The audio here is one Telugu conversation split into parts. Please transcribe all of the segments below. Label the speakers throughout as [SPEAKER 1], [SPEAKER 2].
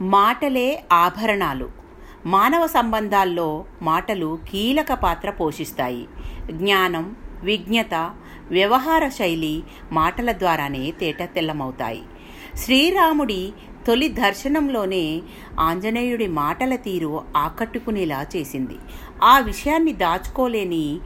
[SPEAKER 1] మాటలే ఆభరణాలు. మానవ సంబంధాల్లో మాటలు కీలక పాత్ర పోషిస్తాయి. జ్ఞానం విజ్ఞత వ్యవహార శైలి మాటల ద్వారానే తేట తెల్లమవుతాయి. శ్రీరాముడి తొలి దర్శనంలోనే ఆంజనేయుడి మాటల తీరు ఆకట్టుకునేలా చేసింది. ఆ విషయాన్ని దాచుకోలేని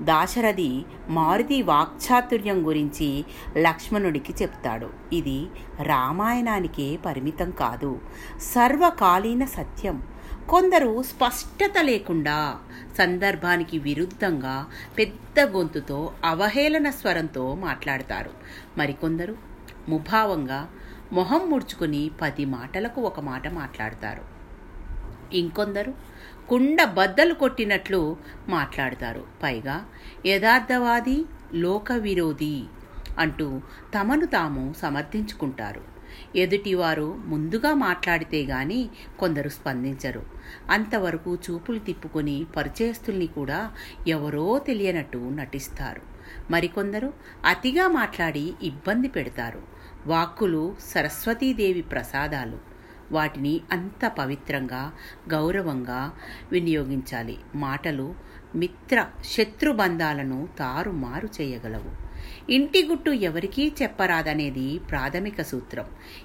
[SPEAKER 1] దాశరథి మారుతి వాక్చాతుర్యం గురించి లక్ష్మణుడికి చెప్తాడు. ఇది రామాయణానికే పరిమితం కాదు. సర్వకాలీన సత్యం. కొందరు స్పష్టత లేకుండా సందర్భానికి విరుద్ధంగా పెద్ద గొంతుతో అవహేళన స్వరంతో మాట్లాడతారు. మరికొందరు ముభావంగా మొహం ముడుచుకుని పది మాటలకు ఒక మాట మాట్లాడతారు. ఇంకొందరు కుండ బద్దలు కొట్టినట్లు మాట్లాడతారు. పైగా యథార్థవాది లోక విరోధి అంటూ తమను తాము సమర్థించుకుంటారు. ఎదుటివారు ముందుగా మాట్లాడితే గాని కొందరు స్పందించరు. అంతవరకు చూపులు తిప్పుకొని పరిచయస్తుల్ని కూడా ఎవరో తెలియనట్టు నటిస్తారు. మరికొందరు అతిగా మాట్లాడి ఇబ్బంది పెడతారు. వాక్కులు సరస్వతీదేవి ప్రసాదాలు. వాటిని అంత పవిత్రంగా గౌరవంగా వినియోగించాలి. మాటలు మిత్ర శత్రుబంధాలను తారుమారు చేయగలవు. ఇంటి గుట్టు ఎవరికీ చెప్పరాదనేది ప్రాథమిక సూత్రం.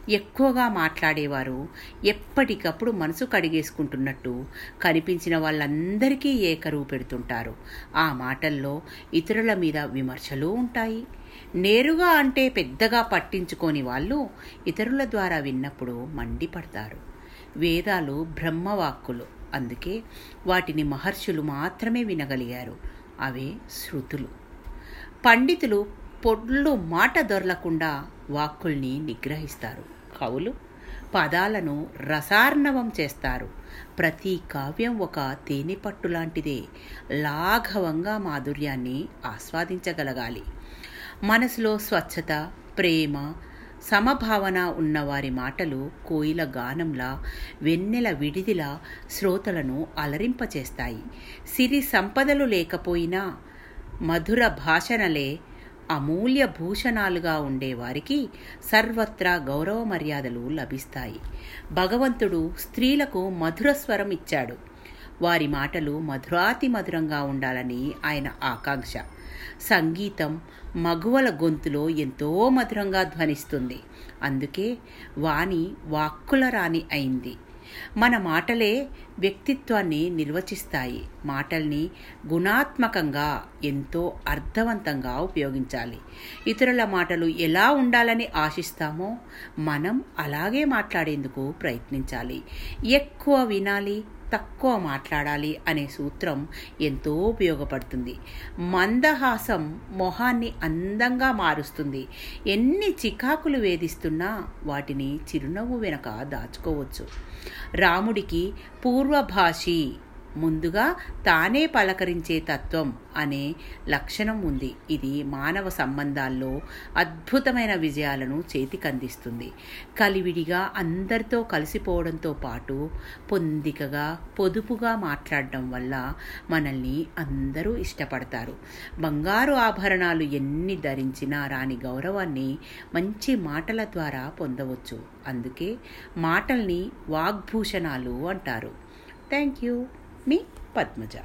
[SPEAKER 1] ఎక్కువగా మాట్లాడేవారు ఎప్పటికప్పుడు మనసు కడిగేసుకుంటున్నట్టు కనిపించిన వాళ్ళందరికీ ఏకరువు పెడుతుంటారు. ఆ మాటల్లో ఇతరుల మీద విమర్శలు ఉంటాయి. నేరుగా అంటే పెద్దగా పట్టించుకోని వాళ్ళు ఇతరుల ద్వారా విన్నప్పుడు మండిపడతారు. వేదాలు బ్రహ్మవాక్కులు. అందుకే వాటిని మహర్షులు మాత్రమే వినగలిగారు. అవే శృతులు. పండితులు పొడ్లు మాట దొరలకుండా వాక్కుల్ని నిగ్రహిస్తారు. కవులు పదాలను రసార్ణవం చేస్తారు. ప్రతి కావ్యం ఒక తేనెపట్టు లాంటిదే. లాఘవంగా మాధుర్యాన్ని ఆస్వాదించగలగాలి. మనసులో స్వచ్ఛత ప్రేమ సమభావన ఉన్నవారి మాటలు కోయిల గానంలా వెన్నెల విడిదిలా శ్రోతలను అలరింపచేస్తాయి. సిరి సంపదలు లేకపోయినా మధుర భాషణలే అమూల్య భూషణాలుగా ఉండేవారికి సర్వత్రా గౌరవ మర్యాదలు లభిస్తాయి. భగవంతుడు స్త్రీలకు మధుర స్వరం ఇచ్చాడు. వారి మాటలు మధురాతి మధురంగా ఉండాలని ఆయన ఆకాంక్ష. సంగీతం మగువల గొంతులో ఎంతో మధురంగా ధ్వనిస్తుంది. అందుకే వాణి వాక్కుల రాణి అయింది. మన మాటలే వ్యక్తిత్వాన్ని నిర్వచిస్తాయి. మాటల్ని గుణాత్మకంగా ఎంతో అర్థవంతంగా ఉపయోగించాలి. ఇతరుల మాటలు ఎలా ఉండాలని ఆశిస్తామో మనం అలాగే మాట్లాడేందుకు ప్రయత్నించాలి. ఎక్కువ వినాలి తక్కువ మాట్లాడాలి అనే సూత్రం ఎంతో ఉపయోగపడుతుంది. మందహాసం మొహాన్ని అందంగా మారుస్తుంది. ఎన్ని చికాకులు వేధిస్తున్నా వాటిని చిరునవ్వు వెనక దాచుకోవచ్చు. రాముడికి పూర్వభాషి ముందుగా తానే పలకరించే తత్వం అనే లక్షణం ఉంది. ఇది మానవ సంబంధాల్లో అద్భుతమైన విజయాలను చేతికందిస్తుంది. కలివిడిగా అందరితో కలిసిపోవడంతో పాటు పొందికగా పొదుపుగా మాట్లాడడం వల్ల మనల్ని అందరూ ఇష్టపడతారు. బంగారు ఆభరణాలు ఎన్ని ధరించినా రాని గౌరవాన్ని మంచి మాటల ద్వారా పొందవచ్చు. అందుకే మాటల్ని వాగ్భూషణాలు అంటారు. Thank you. मी पद्मजा.